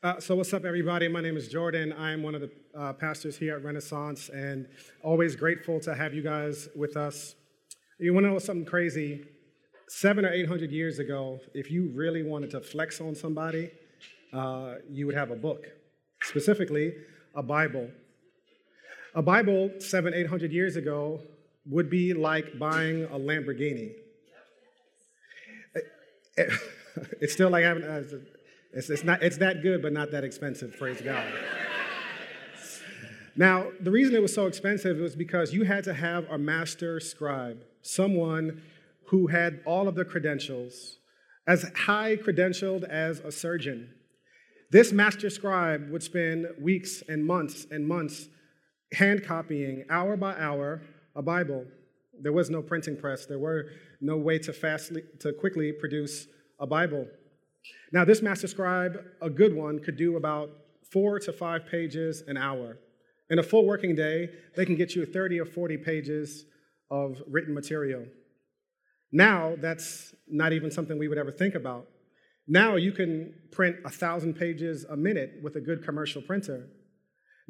Uh, so, what's up, everybody? My name is Jordan. I am one of the uh, pastors here at Renaissance, and always grateful to have you guys with us. You want to know something crazy? Seven or eight hundred years ago, if you really wanted to flex on somebody, uh, you would have a book, specifically a Bible. A Bible, seven, eight hundred years ago, would be like buying a Lamborghini. It's still like having. It's, it's, not, it's that good, but not that expensive, praise God. now, the reason it was so expensive was because you had to have a master scribe, someone who had all of the credentials, as high credentialed as a surgeon. This master scribe would spend weeks and months and months hand copying, hour by hour, a Bible. There was no printing press, there were no way to, fastly, to quickly produce a Bible. Now, this master scribe, a good one, could do about four to five pages an hour. In a full working day, they can get you 30 or 40 pages of written material. Now, that's not even something we would ever think about. Now, you can print a thousand pages a minute with a good commercial printer.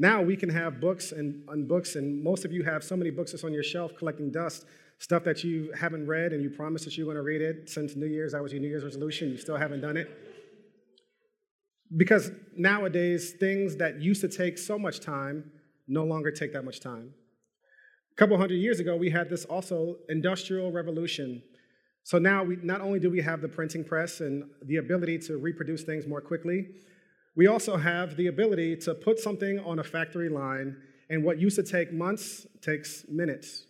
Now, we can have books and, and books, and most of you have so many books that's on your shelf collecting dust stuff that you haven't read and you promised that you're going to read it since New Year's. That was your New Year's resolution. You still haven't done it. Because nowadays, things that used to take so much time no longer take that much time. A couple hundred years ago, we had this also industrial revolution. So now, we, not only do we have the printing press and the ability to reproduce things more quickly, we also have the ability to put something on a factory line, and what used to take months takes minutes.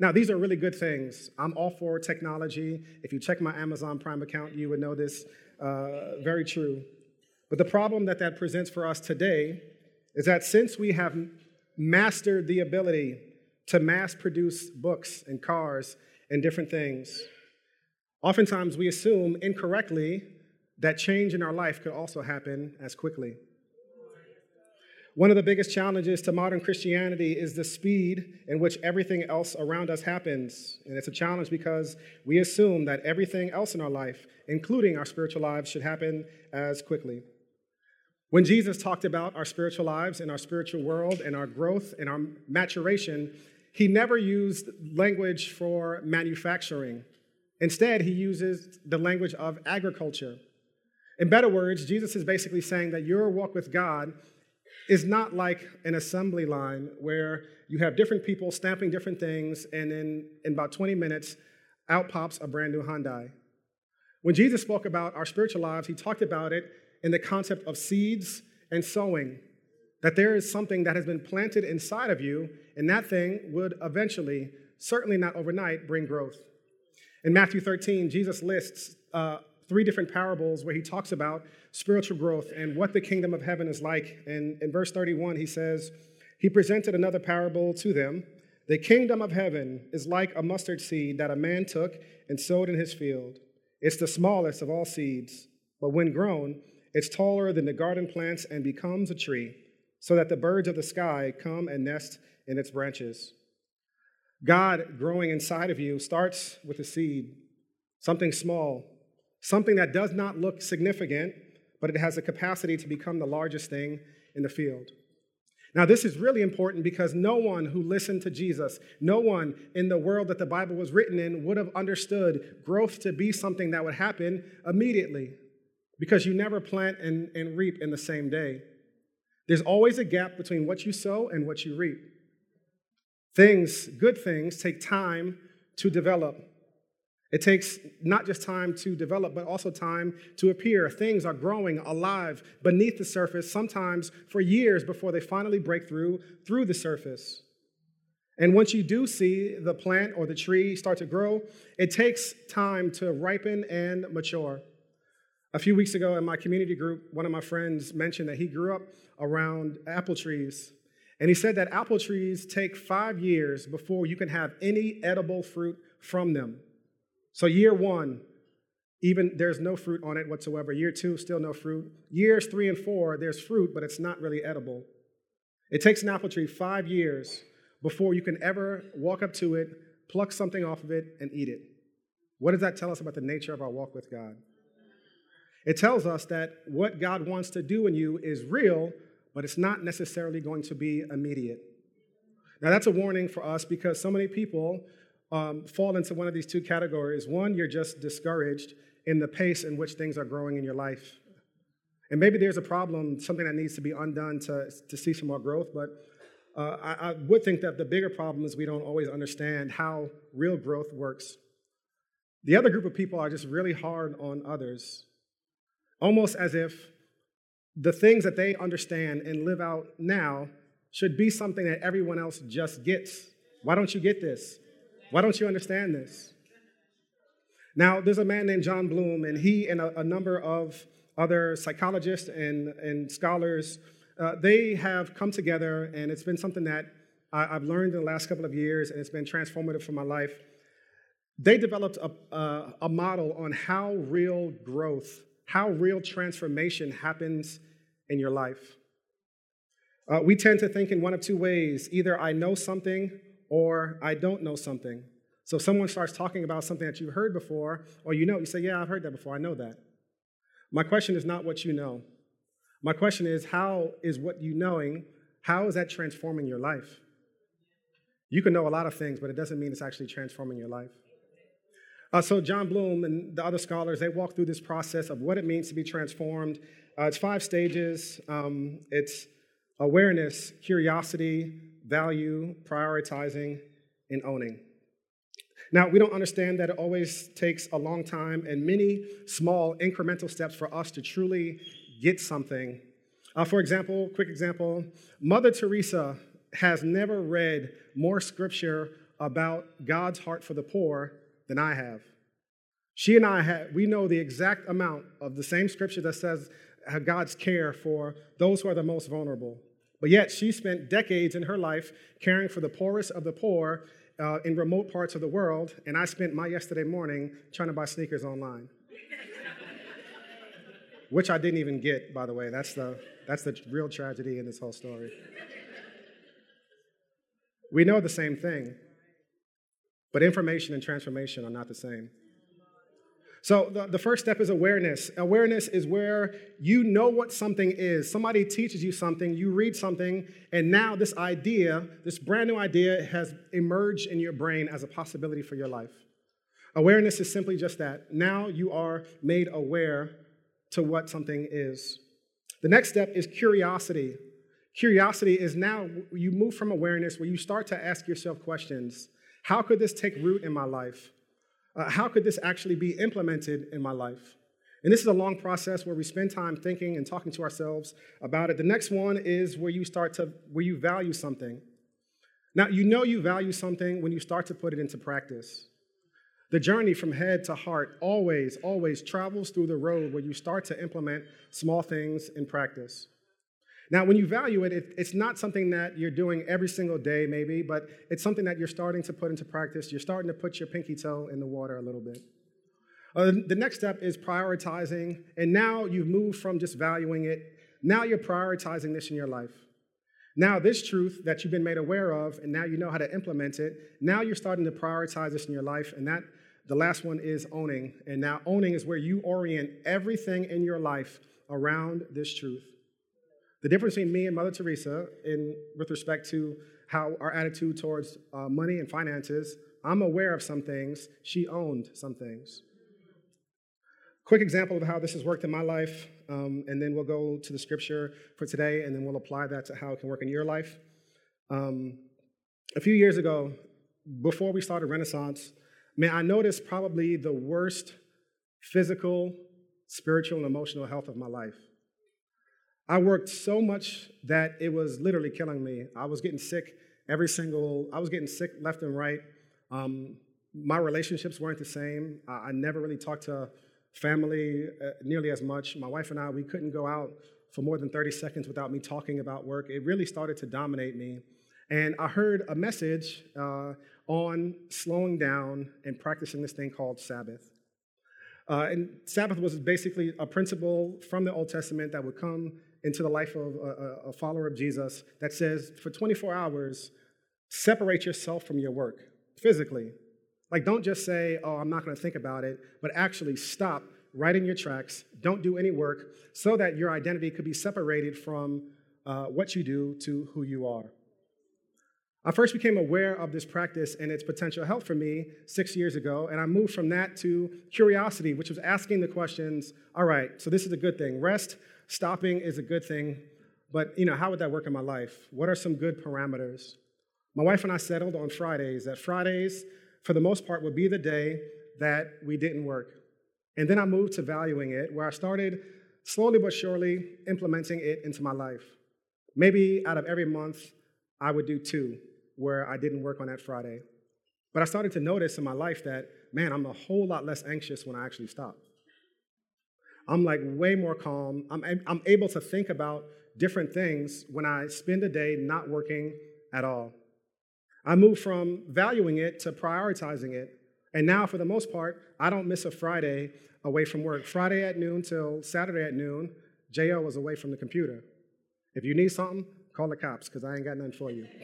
Now, these are really good things. I'm all for technology. If you check my Amazon Prime account, you would know this uh, very true. But the problem that that presents for us today is that since we have mastered the ability to mass produce books and cars and different things, oftentimes we assume incorrectly that change in our life could also happen as quickly. One of the biggest challenges to modern Christianity is the speed in which everything else around us happens. And it's a challenge because we assume that everything else in our life, including our spiritual lives, should happen as quickly. When Jesus talked about our spiritual lives and our spiritual world and our growth and our maturation, he never used language for manufacturing. Instead, he uses the language of agriculture. In better words, Jesus is basically saying that your walk with God is not like an assembly line where you have different people stamping different things, and then in about 20 minutes, out pops a brand new Hyundai. When Jesus spoke about our spiritual lives, he talked about it in the concept of seeds and sowing, that there is something that has been planted inside of you, and that thing would eventually, certainly not overnight, bring growth. In Matthew 13, Jesus lists uh, three different parables where he talks about spiritual growth and what the kingdom of heaven is like. And in verse 31, he says, He presented another parable to them. The kingdom of heaven is like a mustard seed that a man took and sowed in his field. It's the smallest of all seeds, but when grown, it's taller than the garden plants and becomes a tree, so that the birds of the sky come and nest in its branches. God growing inside of you starts with a seed, something small, something that does not look significant, but it has the capacity to become the largest thing in the field. Now, this is really important because no one who listened to Jesus, no one in the world that the Bible was written in would have understood growth to be something that would happen immediately because you never plant and, and reap in the same day. There's always a gap between what you sow and what you reap. Things, good things, take time to develop. It takes not just time to develop, but also time to appear. Things are growing alive beneath the surface, sometimes for years before they finally break through through the surface. And once you do see the plant or the tree start to grow, it takes time to ripen and mature. A few weeks ago in my community group, one of my friends mentioned that he grew up around apple trees. And he said that apple trees take five years before you can have any edible fruit from them. So, year one, even there's no fruit on it whatsoever. Year two, still no fruit. Years three and four, there's fruit, but it's not really edible. It takes an apple tree five years before you can ever walk up to it, pluck something off of it, and eat it. What does that tell us about the nature of our walk with God? It tells us that what God wants to do in you is real, but it's not necessarily going to be immediate. Now, that's a warning for us because so many people um, fall into one of these two categories. One, you're just discouraged in the pace in which things are growing in your life. And maybe there's a problem, something that needs to be undone to, to see some more growth, but uh, I, I would think that the bigger problem is we don't always understand how real growth works. The other group of people are just really hard on others, almost as if the things that they understand and live out now should be something that everyone else just gets. Why don't you get this? Why don't you understand this? Now, there's a man named John Bloom, and he and a, a number of other psychologists and, and scholars, uh, they have come together, and it's been something that I, have learned in the last couple of years, and it's been transformative for my life. They developed a, a, a model on how real growth, how real transformation happens in your life. Uh, we tend to think in one of two ways either I know something or I don't know something. So if someone starts talking about something that you've heard before, or you know, you say, Yeah, I've heard that before, I know that. My question is not what you know. My question is, how is what you knowing, how is that transforming your life? You can know a lot of things, but it doesn't mean it's actually transforming your life. Uh, so John Bloom and the other scholars, they walk through this process of what it means to be transformed. Uh, it's five stages. Um, it's awareness, curiosity, value, prioritizing, and owning. Now, we don't understand that it always takes a long time and many small incremental steps for us to truly get something. Uh, for example, quick example Mother Teresa has never read more scripture about God's heart for the poor than I have. She and I have, we know the exact amount of the same scripture that says God's care for those who are the most vulnerable. But yet, she spent decades in her life caring for the poorest of the poor uh, in remote parts of the world, and I spent my yesterday morning trying to buy sneakers online. Which I didn't even get, by the way. That's the, that's the real tragedy in this whole story. We know the same thing, but information and transformation are not the same. So, the, the first step is awareness. Awareness is where you know what something is. Somebody teaches you something, you read something, and now this idea, this brand new idea, has emerged in your brain as a possibility for your life. Awareness is simply just that. Now you are made aware to what something is. The next step is curiosity. Curiosity is now you move from awareness where you start to ask yourself questions How could this take root in my life? Uh, how could this actually be implemented in my life? And this is a long process where we spend time thinking and talking to ourselves about it. The next one is where you start to, where you value something. Now, you know you value something when you start to put it into practice. The journey from head to heart always, always travels through the road where you start to implement small things in practice. Now, when you value it, it, it's not something that you're doing every single day, maybe, but it's something that you're starting to put into practice. You're starting to put your pinky toe in the water a little bit. Uh, the next step is prioritizing, and now you've moved from just valuing it. Now you're prioritizing this in your life. Now, this truth that you've been made aware of, and now you know how to implement it, now you're starting to prioritize this in your life, and that the last one is owning. And now owning is where you orient everything in your life around this truth. The difference between me and Mother Teresa in with respect to how our attitude towards uh, money and finances, I'm aware of some things, she owned some things. Quick example of how this has worked in my life, um, and then we'll go to the scripture for today, and then we'll apply that to how it can work in your life. Um, a few years ago, before we started Renaissance, man, I noticed probably the worst physical, spiritual, and emotional health of my life. I worked so much that it was literally killing me. I was getting sick every single, I was getting sick left and right. Um, my relationships weren't the same. I, I never really talked to family uh, nearly as much. My wife and I, we couldn't go out for more than 30 seconds without me talking about work. It really started to dominate me. And I heard a message uh, on slowing down and practicing this thing called Sabbath. Uh, and Sabbath was basically a principle from the Old Testament that would come into the life of a, a follower of Jesus that says for 24 hours, separate yourself from your work physically. Like, don't just say, oh, I'm not going to think about it, but actually stop right in your tracks, don't do any work, so that your identity could be separated from uh, what you do to who you are. I first became aware of this practice and its potential help for me six years ago, and I moved from that to curiosity, which was asking the questions all right, so this is a good thing. Rest, stopping is a good thing, but you know, how would that work in my life? What are some good parameters? My wife and I settled on Fridays, that Fridays, for the most part, would be the day that we didn't work. And then I moved to valuing it, where I started slowly but surely implementing it into my life. Maybe out of every month, I would do two where I didn't work on that Friday. But I started to notice in my life that, man, I'm a whole lot less anxious when I actually stop. I'm like way more calm. I'm, I'm able to think about different things when I spend a day not working at all. I moved from valuing it to prioritizing it. And now, for the most part, I don't miss a Friday away from work. Friday at noon till Saturday at noon, JO was away from the computer. If you need something, call the cops because I ain't got nothing for you.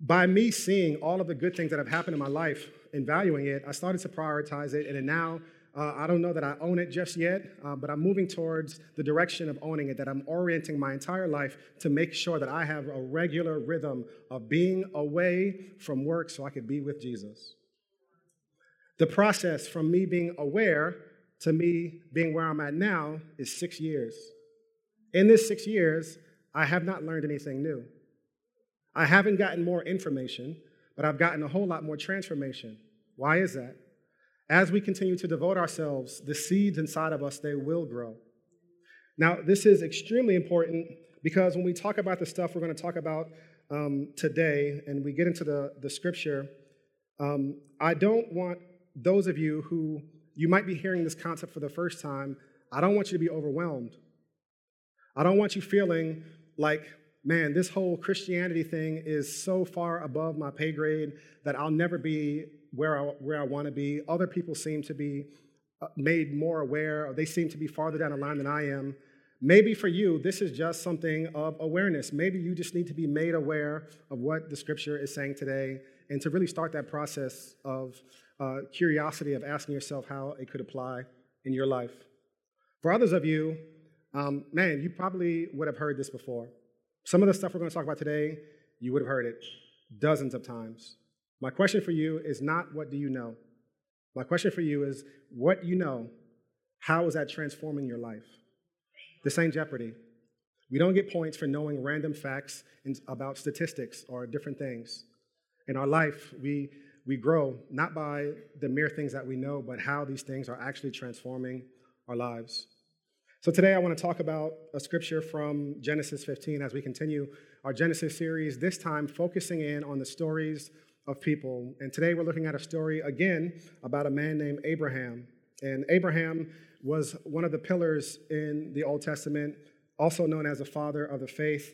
By me seeing all of the good things that have happened in my life and valuing it, I started to prioritize it, and now uh, I don't know that I own it just yet, uh, but I'm moving towards the direction of owning it, that I'm orienting my entire life to make sure that I have a regular rhythm of being away from work so I could be with Jesus. The process from me being aware to me being where I'm at now is six years. In this six years, I have not learned anything new. I haven't gotten more information, but I've gotten a whole lot more transformation. Why is that? As we continue to devote ourselves, the seeds inside of us, they will grow. Now, this is extremely important because when we talk about the stuff we're going to talk about um, today and we get into the, the scripture, um, I don't want those of you who you might be hearing this concept for the first time, I don't want you to be overwhelmed. I don't want you feeling like, man, this whole Christianity thing is so far above my pay grade that I'll never be where I, where I want to be. Other people seem to be uh, made more aware, or they seem to be farther down the line than I am. Maybe for you, this is just something of awareness. Maybe you just need to be made aware of what the scripture is saying today and to really start that process of uh, curiosity of asking yourself how it could apply in your life. For others of you, um, man, you probably would have heard this before. Some of the stuff we're going to talk about today, you would have heard it dozens of times. My question for you is not what do you know? My question for you is what you know, how is that transforming your life? This ain't Jeopardy. We don't get points for knowing random facts about statistics or different things. In our life, we we grow not by the mere things that we know, but how these things are actually transforming our lives. So today I want to talk about a scripture from Genesis 15 as we continue our Genesis series, this time focusing in on the stories of people. And today we're looking at a story again about a man named Abraham. And Abraham was one of the pillars in the Old Testament, also known as the father of the faith.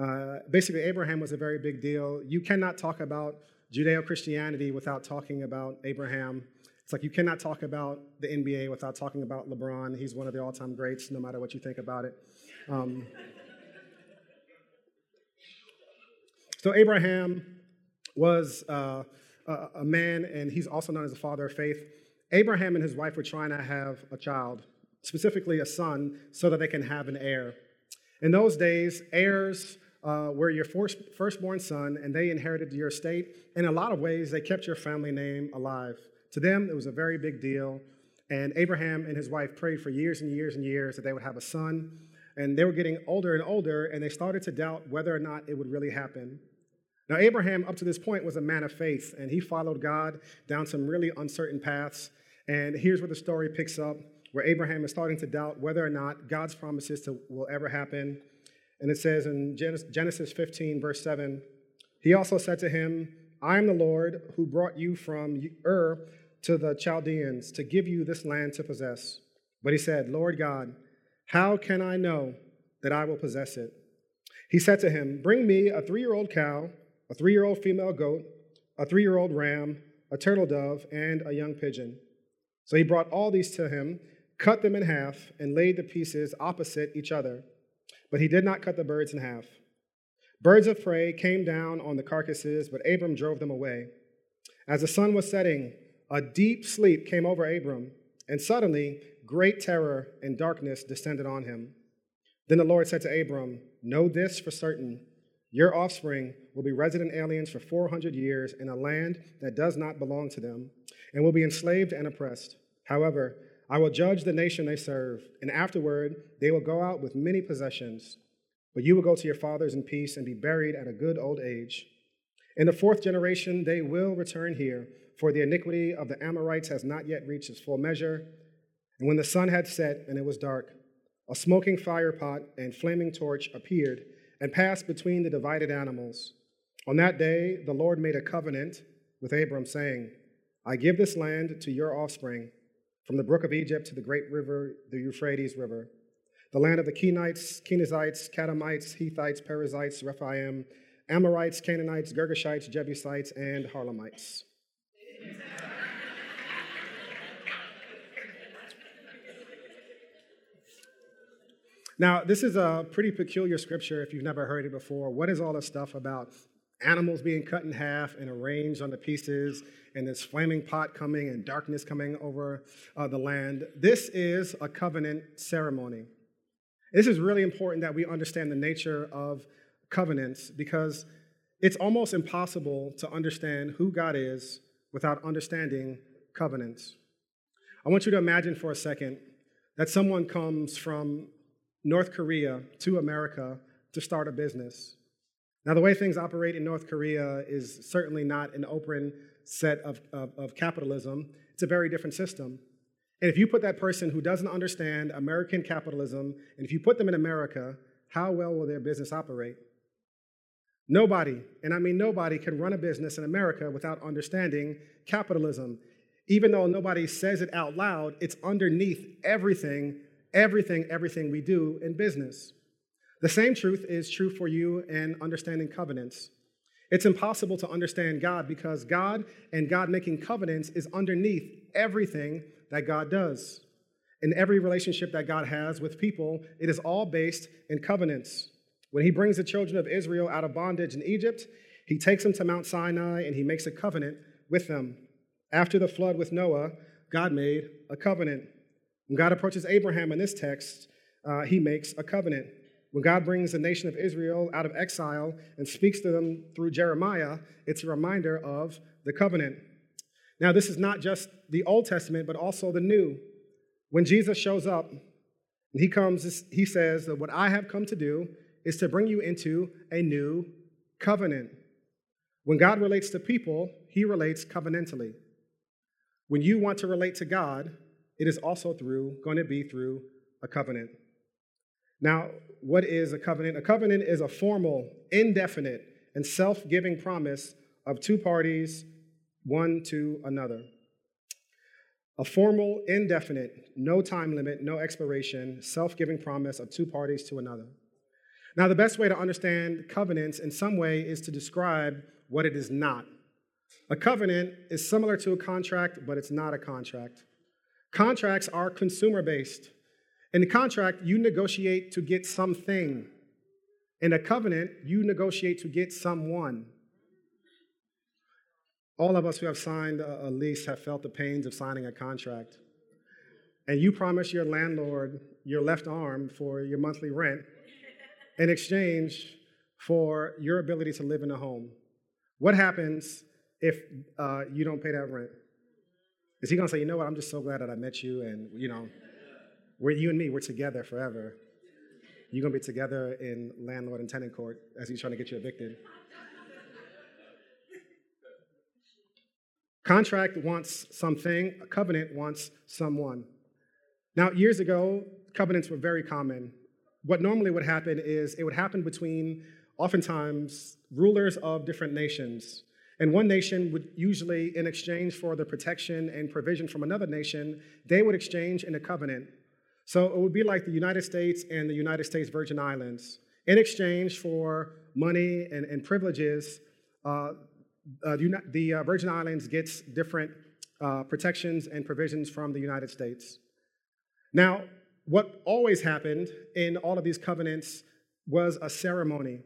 Uh, basically, Abraham was a very big deal. You cannot talk about Judeo Christianity without talking about Abraham. It's like you cannot talk about the NBA without talking about LeBron. He's one of the all time greats, no matter what you think about it. Um, so, Abraham was uh, a man, and he's also known as the father of faith. Abraham and his wife were trying to have a child, specifically a son, so that they can have an heir. In those days, heirs uh, were your first, firstborn son, and they inherited your estate. In a lot of ways, they kept your family name alive. To them, it was a very big deal. And Abraham and his wife prayed for years and years and years that they would have a son. And they were getting older and older, and they started to doubt whether or not it would really happen. Now, Abraham, up to this point, was a man of faith, and he followed God down some really uncertain paths. And here's where the story picks up, where Abraham is starting to doubt whether or not God's promises to, will ever happen. And it says in Genesis 15, verse 7, he also said to him, I am the Lord who brought you from Ur to the Chaldeans to give you this land to possess. But he said, Lord God, how can I know that I will possess it? He said to him, Bring me a three year old cow, a three year old female goat, a three year old ram, a turtle dove, and a young pigeon. So he brought all these to him, cut them in half, and laid the pieces opposite each other but he did not cut the birds in half. Birds of prey came down on the carcasses, but Abram drove them away. As the sun was setting, a deep sleep came over Abram, and suddenly great terror and darkness descended on him. Then the Lord said to Abram, Know this for certain your offspring will be resident aliens for 400 years in a land that does not belong to them, and will be enslaved and oppressed. However, I will judge the nation they serve, and afterward they will go out with many possessions. But you will go to your fathers in peace and be buried at a good old age. In the fourth generation they will return here, for the iniquity of the Amorites has not yet reached its full measure. And when the sun had set and it was dark, a smoking fire pot and flaming torch appeared and passed between the divided animals. On that day, the Lord made a covenant with Abram, saying, I give this land to your offspring, from the brook of Egypt to the great river, the Euphrates River, the land of the Kenites, Kenizzites, Kadmonites, Hittites, Perizzites, Rephaim, Amorites, Canaanites, Girgashites, Jebusites, and Harlemites. Now, this is a pretty peculiar scripture if you've never heard it before. What is all this stuff about animals being cut in half and arranged on the pieces, and this flaming pot coming and darkness coming over uh, the land? This is a covenant ceremony. This is really important that we understand the nature of covenants because it's almost impossible to understand who God is without understanding covenants. I want you to imagine for a second that someone comes from North Korea to America to start a business. Now, the way things operate in North Korea is certainly not an open set of, of, of, capitalism. It's a very different system. And if you put that person who doesn't understand American capitalism, and if you put them in America, how well will their business operate? Nobody, and I mean nobody, can run a business in America without understanding capitalism. Even though nobody says it out loud, it's underneath everything everything, everything we do in business. The same truth is true for you in understanding covenants. It's impossible to understand God because God and God making covenants is underneath everything that God does. In every relationship that God has with people, it is all based in covenants. When he brings the children of Israel out of bondage in Egypt, he takes them to Mount Sinai and he makes a covenant with them. After the flood with Noah, God made a covenant. When God approaches Abraham in this text, uh, he makes a covenant. When God brings the nation of Israel out of exile and speaks to them through Jeremiah, it's a reminder of the covenant. Now, this is not just the Old Testament, but also the New. When Jesus shows up, and he comes, he says that what I have come to do is to bring you into a new covenant. When God relates to people, he relates covenantally. When you want to relate to God, it is also through, going to be through a covenant. Now, what is a covenant? A covenant is a formal, indefinite, and self giving promise of two parties, one to another. A formal, indefinite, no time limit, no expiration, self giving promise of two parties to another. Now, the best way to understand covenants in some way is to describe what it is not. A covenant is similar to a contract, but it's not a contract. Contracts are consumer based. In a contract, you negotiate to get something. In a covenant, you negotiate to get someone. All of us who have signed a lease have felt the pains of signing a contract. And you promise your landlord your left arm for your monthly rent in exchange for your ability to live in a home. What happens if uh, you don't pay that rent? Is he to say, you know what, I'm just so glad that I met you and, you know, we're you and me, we're together forever. You're to be together in landlord and tenant court as he's trying to get you evicted. Contract wants something, a covenant wants someone. Now, years ago, covenants were very common. What normally would happen is it would happen between, oftentimes, rulers of different nations. And one nation would usually, in exchange for the protection and provision from another nation, they would exchange in a covenant. So it would be like the United States and the United States Virgin Islands. In exchange for money and, and privileges, uh, uh, the uh, Virgin Islands gets different uh, protections and provisions from the United States. Now, what always happened in all of these covenants was a ceremony.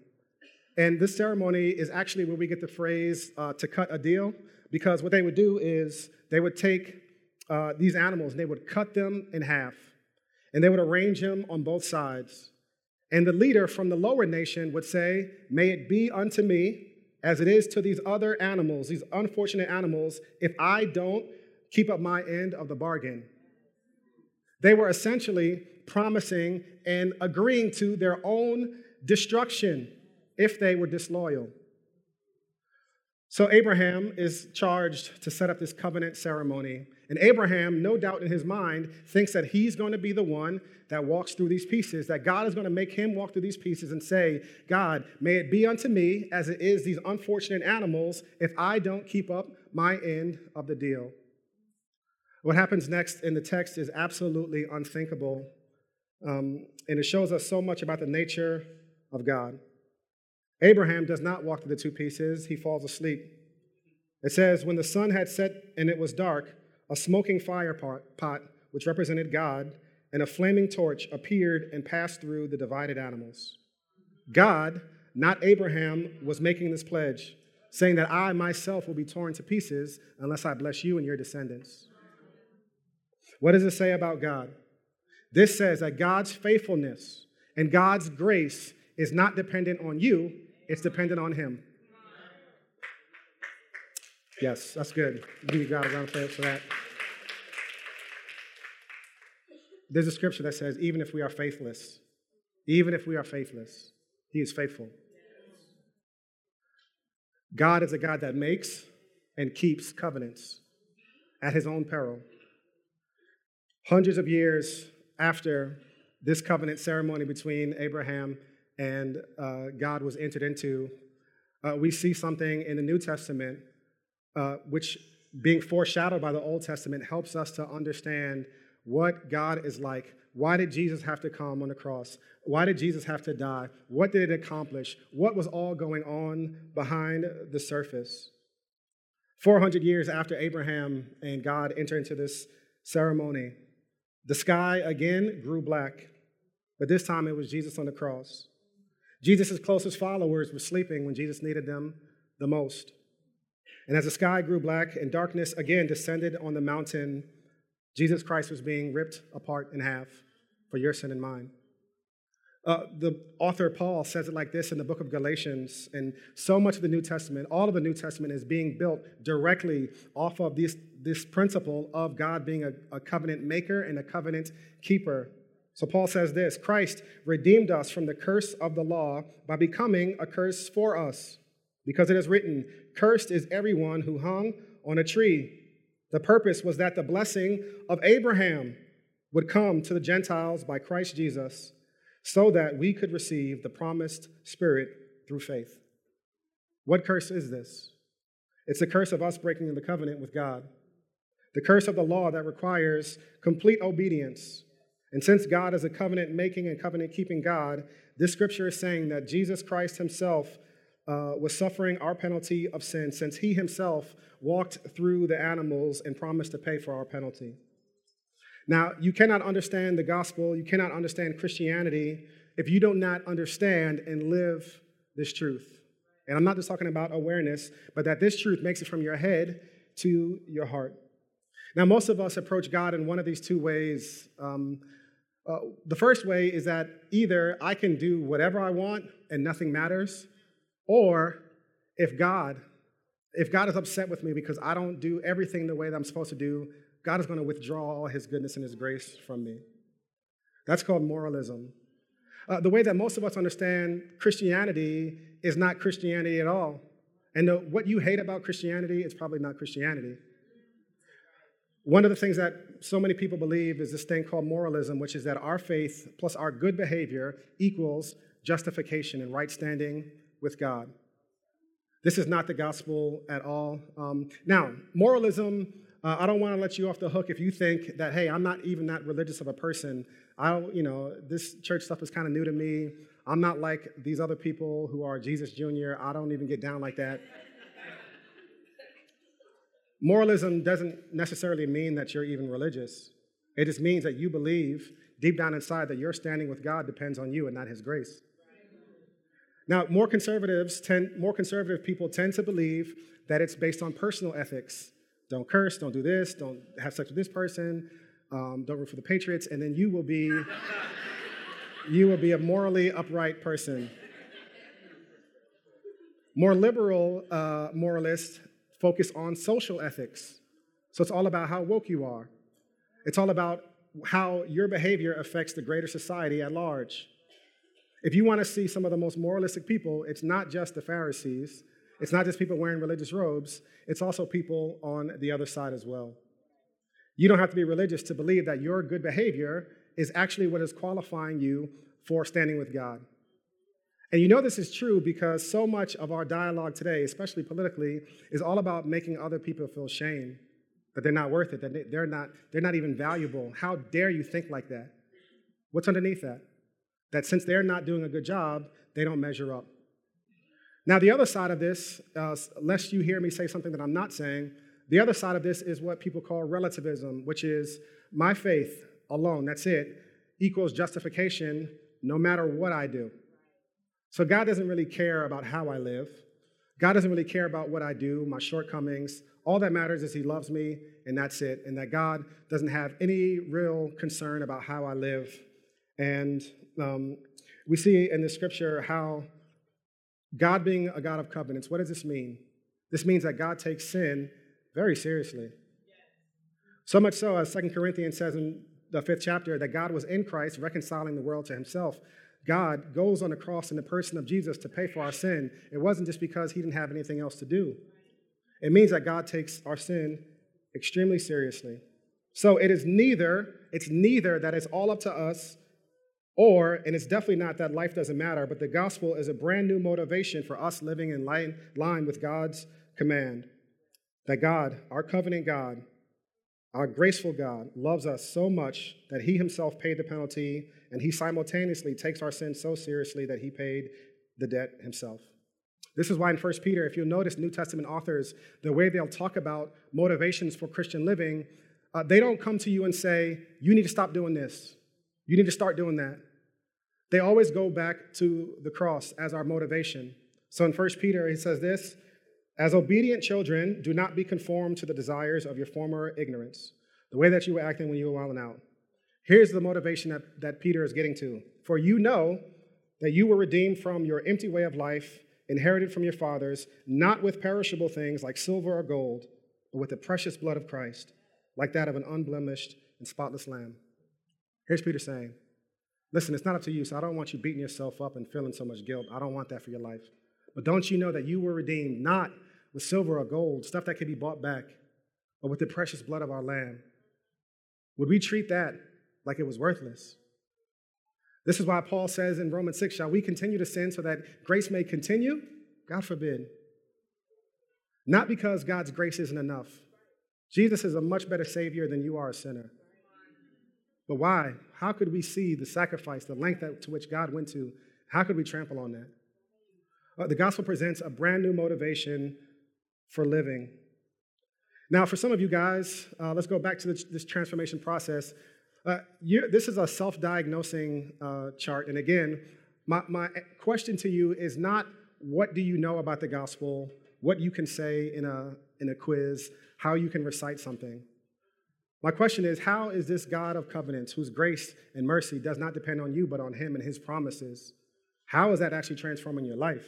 And this ceremony is actually where we get the phrase uh, to cut a deal, because what they would do is they would take uh, these animals and they would cut them in half and they would arrange them on both sides. And the leader from the lower nation would say, May it be unto me as it is to these other animals, these unfortunate animals, if I don't keep up my end of the bargain. They were essentially promising and agreeing to their own destruction if they were disloyal. So Abraham is charged to set up this covenant ceremony. And Abraham, no doubt in his mind, thinks that he's going to be the one that walks through these pieces, that God is going to make him walk through these pieces and say, God, may it be unto me as it is these unfortunate animals if I don't keep up my end of the deal. What happens next in the text is absolutely unthinkable, um, and it shows us so much about the nature of God. Abraham does not walk through the two pieces, he falls asleep. It says, When the sun had set and it was dark, a smoking fire pot, which represented God, and a flaming torch appeared and passed through the divided animals. God, not Abraham, was making this pledge, saying that I myself will be torn to pieces unless I bless you and your descendants. What does it say about God? This says that God's faithfulness and God's grace is not dependent on you, it's dependent on Him. Yes, that's good. Give God a round of applause for that. There's a scripture that says, even if we are faithless, even if we are faithless, He is faithful. God is a God that makes and keeps covenants at His own peril. Hundreds of years after this covenant ceremony between Abraham and uh, God was entered into, uh, we see something in the New Testament uh, which, being foreshadowed by the Old Testament, helps us to understand what God is like. Why did Jesus have to come on the cross? Why did Jesus have to die? What did it accomplish? What was all going on behind the surface? 400 years after Abraham and God entered into this ceremony, the sky again grew black, but this time it was Jesus on the cross. Jesus' closest followers were sleeping when Jesus needed them the most. And as the sky grew black and darkness again descended on the mountain, Jesus Christ was being ripped apart in half for your sin and mine. Uh, the author Paul says it like this in the book of Galatians, and so much of the New Testament, all of the New Testament is being built directly off of this, this principle of God being a, a covenant maker and a covenant keeper. So Paul says this Christ redeemed us from the curse of the law by becoming a curse for us, because it is written, Cursed is everyone who hung on a tree. The purpose was that the blessing of Abraham would come to the Gentiles by Christ Jesus so that we could receive the promised Spirit through faith. What curse is this? It's the curse of us breaking the covenant with God, the curse of the law that requires complete obedience. And since God is a covenant making and covenant keeping God, this scripture is saying that Jesus Christ himself uh, was suffering our penalty of sin, since he himself walked through the animals and promised to pay for our penalty. Now, you cannot understand the gospel, you cannot understand Christianity if you do not understand and live this truth. And I'm not just talking about awareness, but that this truth makes it from your head to your heart. Now, most of us approach God in one of these two ways. Um, uh, the first way is that either I can do whatever I want and nothing matters, or if God, if God is upset with me because I don't do everything the way that I'm supposed to do, God is going to withdraw all his goodness and his grace from me. That's called moralism. Uh, the way that most of us understand Christianity is not Christianity at all. And the, what you hate about Christianity is probably not Christianity. One of the things that so many people believe is this thing called moralism, which is that our faith plus our good behavior equals justification and right standing with God. This is not the gospel at all. Um, now, moralism, uh, I don't want to let you off the hook if you think that, hey, I'm not even that religious of a person. I, you know, this church stuff is kind of new to me. I'm not like these other people who are Jesus Jr. I don't even get down like that. Moralism doesn't necessarily mean that you're even religious. It just means that you believe deep down inside that your standing with God depends on you and not His grace. Now, more conservatives tend, more conservative people tend to believe that it's based on personal ethics. Don't curse, don't do this, don't have sex with this person, um, don't root for the Patriots, and then you will be, you will be a morally upright person. More liberal uh, moralists focus on social ethics. So it's all about how woke you are. It's all about how your behavior affects the greater society at large. If you want to see some of the most moralistic people, it's not just the Pharisees, it's not just people wearing religious robes, it's also people on the other side as well. You don't have to be religious to believe that your good behavior is actually what is qualifying you for standing with God. And you know this is true because so much of our dialogue today, especially politically, is all about making other people feel shame, that they're not worth it, that they're not, they're not even valuable. How dare you think like that? What's underneath that? That since they're not doing a good job, they don't measure up. Now, the other side of this, uh, lest you hear me say something that I'm not saying, the other side of this is what people call relativism, which is my faith alone, that's it, equals justification no matter what I do. So God doesn't really care about how I live. God doesn't really care about what I do, my shortcomings. All that matters is He loves me, and that's it. And that God doesn't have any real concern about how I live. And um, we see in the scripture how God being a God of covenants, what does this mean? This means that God takes sin very seriously. So much so, as Second Corinthians says in the fifth chapter, that God was in Christ reconciling the world to himself. God goes on the cross in the person of Jesus to pay for our sin. It wasn't just because he didn't have anything else to do. It means that God takes our sin extremely seriously. So it is neither, it's neither that it's all up to us or, and it's definitely not that life doesn't matter, but the gospel is a brand new motivation for us living in line, line with God's command. That God, our covenant God, our graceful God, loves us so much that he himself paid the penalty, and he simultaneously takes our sins so seriously that he paid the debt himself. This is why in 1 Peter, if you'll notice New Testament authors, the way they'll talk about motivations for Christian living, uh, they don't come to you and say, You need to stop doing this. You need to start doing that. They always go back to the cross as our motivation. So in 1 Peter, he says this As obedient children, do not be conformed to the desires of your former ignorance, the way that you were acting when you were wilding out. Here's the motivation that, that Peter is getting to. For you know that you were redeemed from your empty way of life, inherited from your fathers, not with perishable things like silver or gold, but with the precious blood of Christ, like that of an unblemished and spotless lamb. Here's Peter saying, Listen, it's not up to you, so I don't want you beating yourself up and feeling so much guilt. I don't want that for your life. But don't you know that you were redeemed not with silver or gold, stuff that could be bought back, but with the precious blood of our Lamb? Would we treat that like it was worthless? This is why Paul says in Romans 6 Shall we continue to sin so that grace may continue? God forbid. Not because God's grace isn't enough. Jesus is a much better Savior than you are a sinner. But why? How could we see the sacrifice, the length to which God went to? How could we trample on that? Uh, the gospel presents a brand new motivation for living. Now, for some of you guys, uh, let's go back to this, this transformation process. Uh, this is a self diagnosing uh, chart. And again, my, my question to you is not what do you know about the gospel, what you can say in a, in a quiz, how you can recite something. My question is how is this God of covenants, whose grace and mercy does not depend on you but on Him and His promises, how is that actually transforming your life?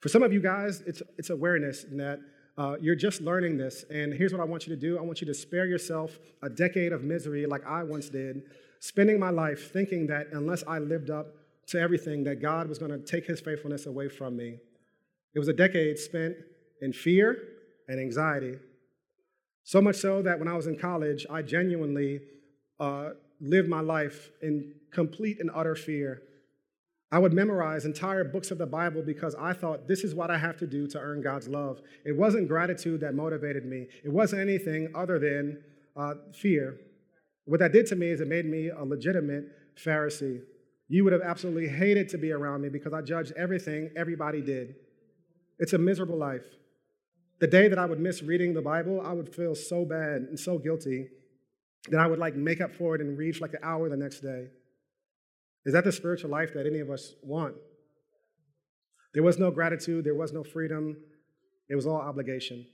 For some of you guys, it's, it's awareness that uh, you're just learning this. And here's what I want you to do I want you to spare yourself a decade of misery like I once did, spending my life thinking that unless I lived up to everything, that God was going to take His faithfulness away from me. It was a decade spent in fear and anxiety so much so that when I was in college, I genuinely uh, lived my life in complete and utter fear. I would memorize entire books of the Bible because I thought this is what I have to do to earn God's love. It wasn't gratitude that motivated me, it wasn't anything other than uh, fear. What that did to me is it made me a legitimate Pharisee. You would have absolutely hated to be around me because I judged everything everybody did. It's a miserable life. The day that I would miss reading the Bible, I would feel so bad and so guilty that I would like make up for it and read for like an hour the next day. Is that the spiritual life that any of us want? There was no gratitude, there was no freedom, it was all obligation.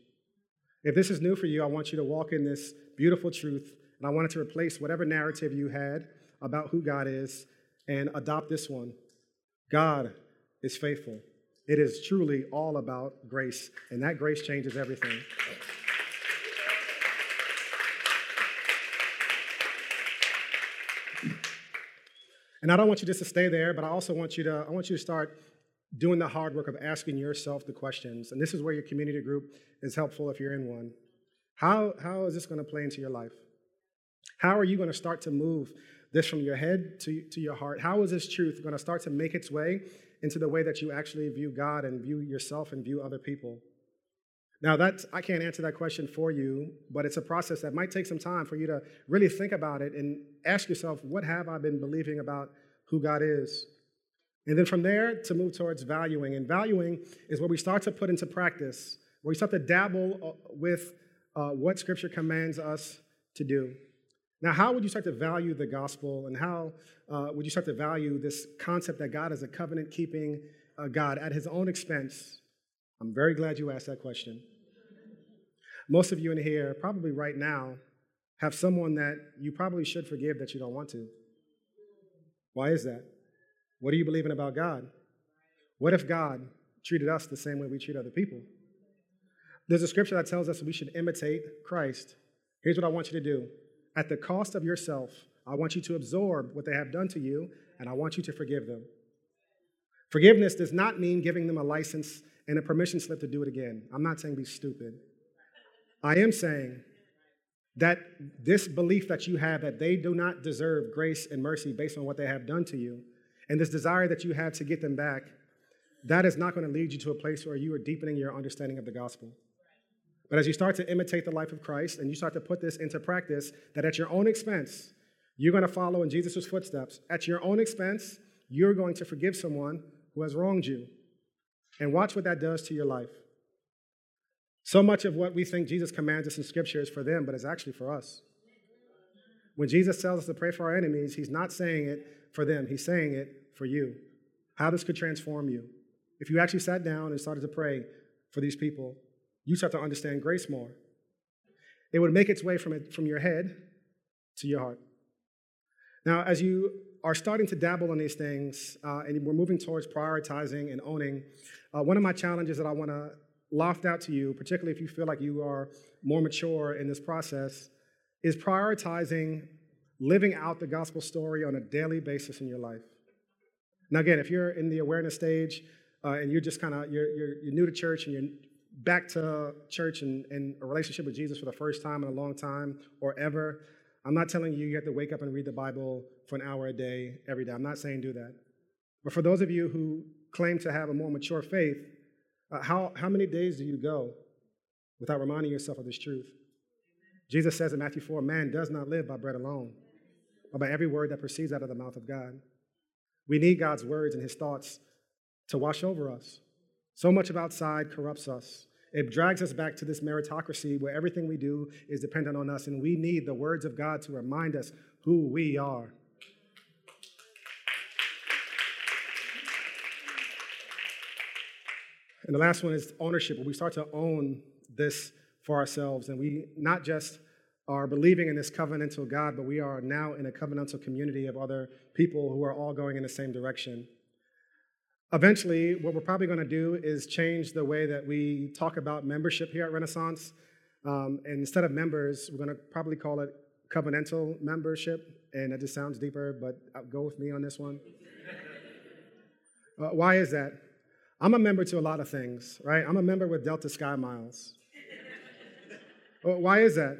If this is new for you, I want you to walk in this beautiful truth, and I wanted to replace whatever narrative you had about who God is and adopt this one God is faithful. It is truly all about grace, and that grace changes everything. And I don't want you just to stay there, but I also want you to I want you to start doing the hard work of asking yourself the questions. And this is where your community group is helpful if you're in one. How, how is this going to play into your life? How are you going to start to move this from your head to, to your heart? How is this truth going to start to make its way into the way that you actually view God and view yourself and view other people? Now, that's, I can't answer that question for you, but it's a process that might take some time for you to really think about it and ask yourself, what have I been believing about who God is? And then from there to move towards valuing. And valuing is where we start to put into practice, where we start to dabble uh, with uh, what Scripture commands us to do. Now, how would you start to value the gospel, and how uh, would you start to value this concept that God is a covenant keeping uh, God at his own expense? I'm very glad you asked that question. Most of you in here, probably right now, have someone that you probably should forgive that you don't want to. Why is that? What are you believing about God? What if God treated us the same way we treat other people? There's a scripture that tells us we should imitate Christ. Here's what I want you to do at the cost of yourself, I want you to absorb what they have done to you, and I want you to forgive them. Forgiveness does not mean giving them a license and a permission slip to do it again. I'm not saying be stupid. I am saying that this belief that you have that they do not deserve grace and mercy based on what they have done to you, and this desire that you have to get them back, that is not going to lead you to a place where you are deepening your understanding of the gospel. But as you start to imitate the life of Christ and you start to put this into practice, that at your own expense, you're going to follow in Jesus' footsteps. At your own expense, you're going to forgive someone who has wronged you. And watch what that does to your life. So much of what we think Jesus commands us in Scripture is for them, but it's actually for us. When Jesus tells us to pray for our enemies, he's not saying it for them, he's saying it for you. How this could transform you. If you actually sat down and started to pray for these people, you start to understand grace more. It would make its way from, it, from your head to your heart. Now, as you are starting to dabble in these things, uh, and we're moving towards prioritizing and owning, uh, one of my challenges that I want to loft out to you, particularly if you feel like you are more mature in this process, is prioritizing living out the gospel story on a daily basis in your life. Now, again, if you're in the awareness stage uh, and you're just kind of you're, you're, you're new to church and you're back to church and, and a relationship with Jesus for the first time in a long time or ever, I'm not telling you you have to wake up and read the Bible for an hour a day every day. I'm not saying do that. But for those of you who claim to have a more mature faith, uh, how, how many days do you go without reminding yourself of this truth? Jesus says in Matthew 4 man does not live by bread alone, but by every word that proceeds out of the mouth of God. We need God's words and his thoughts to wash over us. So much of outside corrupts us. It drags us back to this meritocracy where everything we do is dependent on us, and we need the words of God to remind us who we are. And the last one is ownership, we start to own this for ourselves, and we not just are believing in this covenantal God, but we are now in a covenantal community of other people who are all going in the same direction. Eventually, what we're probably going to do is change the way that we talk about membership here at Renaissance. Um, and instead of members, we're going to probably call it covenantal membership. And it just sounds deeper, but go with me on this one. uh, why is that? I'm a member to a lot of things, right? I'm a member with Delta Sky Miles. well, why is that?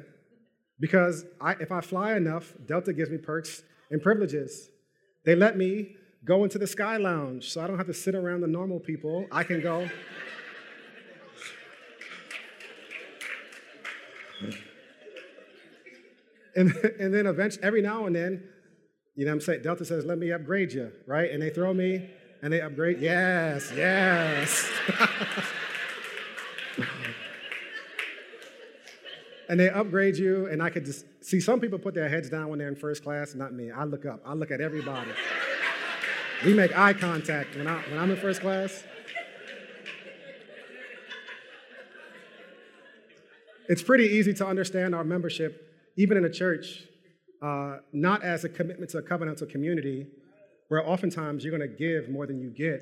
Because I, if I fly enough, Delta gives me perks and privileges. They let me go into the Sky Lounge so I don't have to sit around the normal people. I can go. and, and then eventually, every now and then, you know what I'm saying? Delta says, let me upgrade you, right? And they throw me and they upgrade? Yes, yes. and they upgrade you, and I could just see some people put their heads down when they're in first class, not me. I look up, I look at everybody. we make eye contact when, I, when I'm in first class. It's pretty easy to understand our membership, even in a church, uh, not as a commitment to a covenantal community, where oftentimes you're going to give more than you get.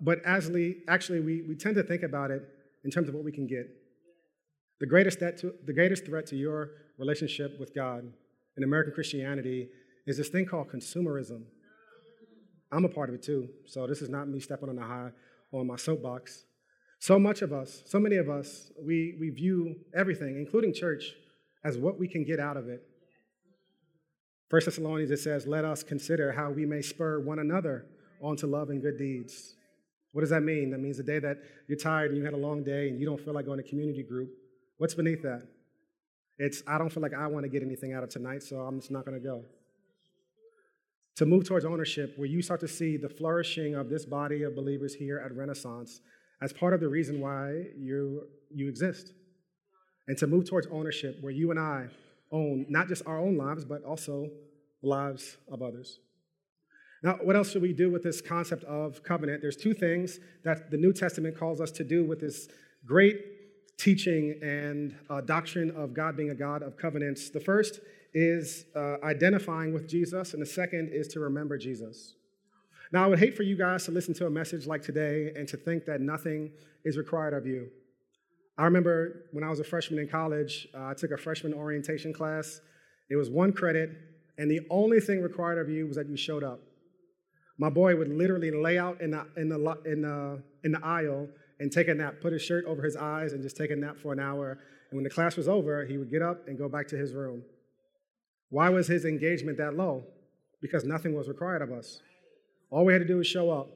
But actually, actually we, we tend to think about it in terms of what we can get. The greatest, to, the greatest threat to your relationship with God in American Christianity is this thing called consumerism. I'm a part of it too, so this is not me stepping on a high on my soapbox. So much of us, so many of us, we, we view everything, including church, as what we can get out of it. First Thessalonians, it says, Let us consider how we may spur one another on to love and good deeds. What does that mean? That means the day that you're tired and you had a long day and you don't feel like going to community group. What's beneath that? It's, I don't feel like I want to get anything out of tonight, so I'm just not going to go. To move towards ownership, where you start to see the flourishing of this body of believers here at Renaissance as part of the reason why you, you exist. And to move towards ownership, where you and I own not just our own lives, but also lives of others. Now, what else should we do with this concept of covenant? There's two things that the New Testament calls us to do with this great teaching and uh, doctrine of God being a God of covenants. The first is uh, identifying with Jesus, and the second is to remember Jesus. Now, I would hate for you guys to listen to a message like today and to think that nothing is required of you. I remember when I was a freshman in college, uh, I took a freshman orientation class. It was one credit, and the only thing required of you was that you showed up. My boy would literally lay out in the, in the, in the, in the aisle and take a nap, put his shirt over his eyes, and just take a nap for an hour. And when the class was over, he would get up and go back to his room. Why was his engagement that low? Because nothing was required of us. All we had to do was show up.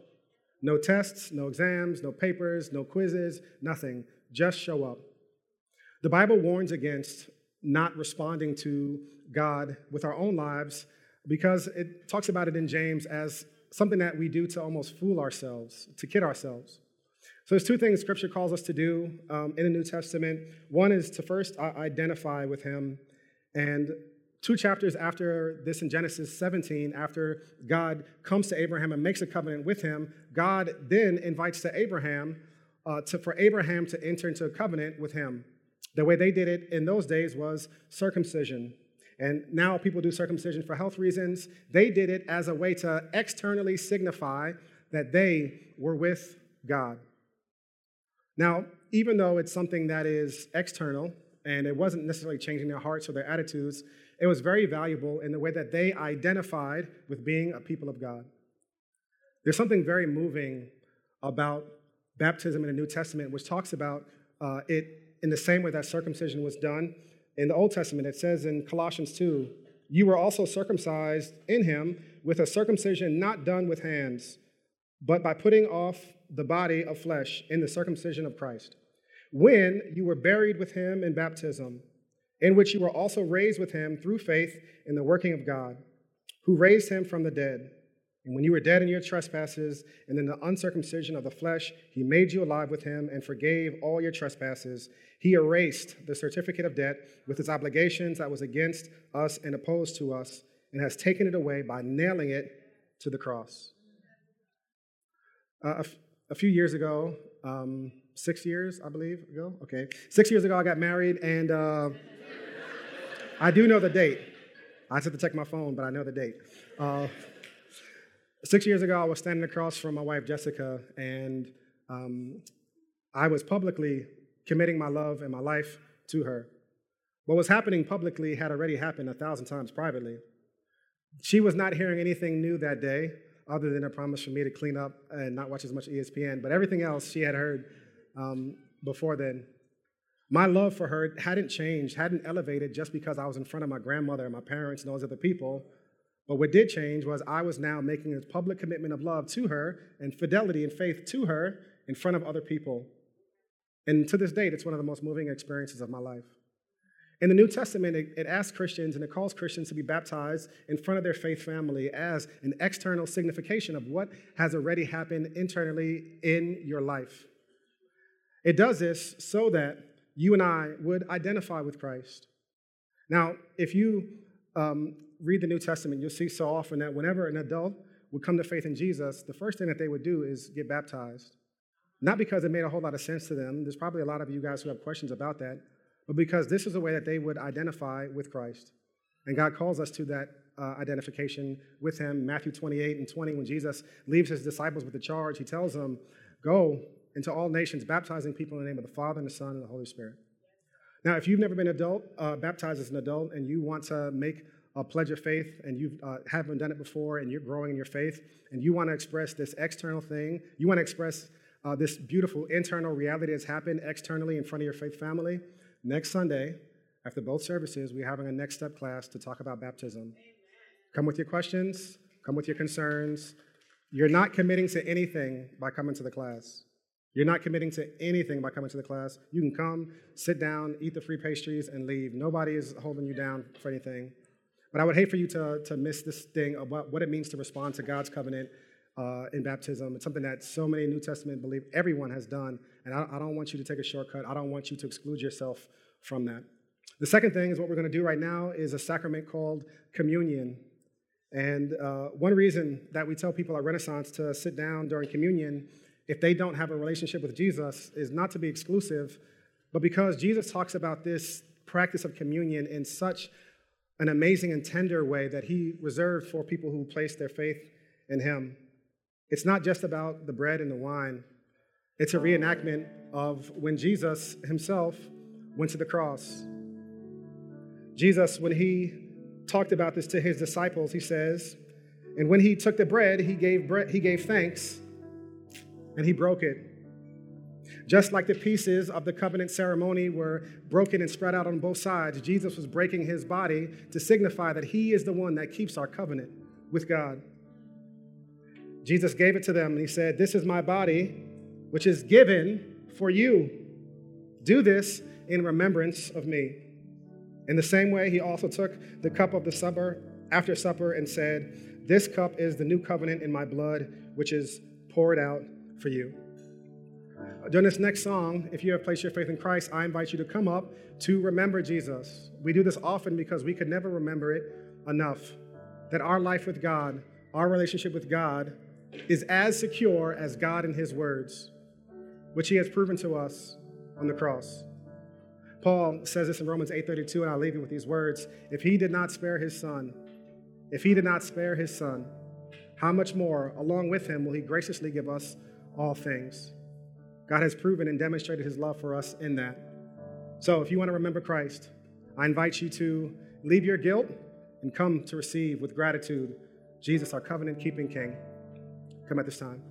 No tests, no exams, no papers, no quizzes, nothing. Just show up. The Bible warns against not responding to God with our own lives because it talks about it in James as something that we do to almost fool ourselves, to kid ourselves. So there's two things Scripture calls us to do um, in the New Testament. One is to first identify with Him, and two chapters after this in Genesis 17, after God comes to Abraham and makes a covenant with him, God then invites to Abraham uh, to, for Abraham to enter into a covenant with him. The way they did it in those days was circumcision. And now people do circumcision for health reasons. They did it as a way to externally signify that they were with God. Now, even though it's something that is external and it wasn't necessarily changing their hearts or their attitudes, it was very valuable in the way that they identified with being a people of God. There's something very moving about baptism in the New Testament, which talks about uh, it in the same way that circumcision was done. In the Old Testament, it says in Colossians 2 You were also circumcised in him with a circumcision not done with hands, but by putting off the body of flesh in the circumcision of Christ, when you were buried with him in baptism, in which you were also raised with him through faith in the working of God, who raised him from the dead. And when you were dead in your trespasses and in the uncircumcision of the flesh, he made you alive with him and forgave all your trespasses. He erased the certificate of debt with its obligations that was against us and opposed to us, and has taken it away by nailing it to the cross. Uh, a few years ago, um, six years, I believe, ago. Okay, six years ago, I got married, and uh, I do know the date. I have to check my phone, but I know the date. Uh, six years ago, I was standing across from my wife Jessica, and um, I was publicly committing my love and my life to her. What was happening publicly had already happened a thousand times privately. She was not hearing anything new that day other than a promise from me to clean up and not watch as much ESPN. But everything else she had heard um, before then. My love for her hadn't changed, hadn't elevated just because I was in front of my grandmother and my parents and those other people. But what did change was I was now making a public commitment of love to her and fidelity and faith to her in front of other people. And to this date, it's one of the most moving experiences of my life. In the New Testament, it, it, asks Christians and it calls Christians to be baptized in front of their faith family as an external signification of what has already happened internally in your life. It does this so that you and I would identify with Christ. Now, if you um, read the New Testament, you'll see so often that whenever an adult would come to faith in Jesus, the first thing that they would do is get baptized. Not because it made a whole lot of sense to them. There's probably a lot of you guys who have questions about that, but because this is a way that they would identify with Christ. And God calls us to that uh, identification with Him. Matthew 28 and 20, when Jesus leaves His disciples with the charge, He tells them, Go into all nations, baptizing people in the name of the Father and the Son and the Holy Spirit. Now, if you've never been adult, uh, baptized as an adult and you want to make a pledge of faith and you uh, haven't done it before and you're growing in your faith and you want to express this external thing, you want to express uh, this beautiful internal reality that's happened externally in front of your faith family, next Sunday, after both services, we're having a next step class to talk about baptism. Amen. Come with your questions, come with your concerns. You're not committing to anything by coming to the class. You're not committing to anything by coming to the class. You can come, sit down, eat the free pastries, and leave. Nobody is holding you down for anything. But I would hate for you to, to miss this thing about what it means to respond to God's covenant uh, in baptism. It's something that so many New Testament believe everyone has done. And I, I don't want you to take a shortcut. I don't want you to exclude yourself from that. The second thing is what we're going to do right now is a sacrament called communion. And uh, one reason that we tell people at Renaissance to sit down during communion if they don't have a relationship with Jesus is not to be exclusive, but because Jesus talks about this practice of communion in such an amazing and tender way that he reserved for people who place their faith in him. It's not just about the bread and the wine, it's a reenactment of when Jesus himself went to the cross. Jesus, when he talked about this to his disciples, he says, and when he took the bread, he gave, bread, he gave thanks and he broke it. Just like the pieces of the covenant ceremony were broken and spread out on both sides, Jesus was breaking his body to signify that he is the one that keeps our covenant with God. Jesus gave it to them and he said, This is my body, which is given for you. Do this in remembrance of me. In the same way, he also took the cup of the supper after supper and said, This cup is the new covenant in my blood, which is poured out for you. During this next song, if you have placed your faith in Christ, I invite you to come up to remember Jesus. We do this often because we could never remember it enough. That our life with God, our relationship with God, is as secure as God and His words, which He has proven to us on the cross. Paul says this in Romans 8:32, and I'll leave you with these words. If he did not spare his son, if he did not spare his son, how much more, along with him, will he graciously give us all things? God has proven and demonstrated his love for us in that. So if you want to remember Christ, I invite you to leave your guilt and come to receive with gratitude Jesus, our covenant keeping King. Come at this time.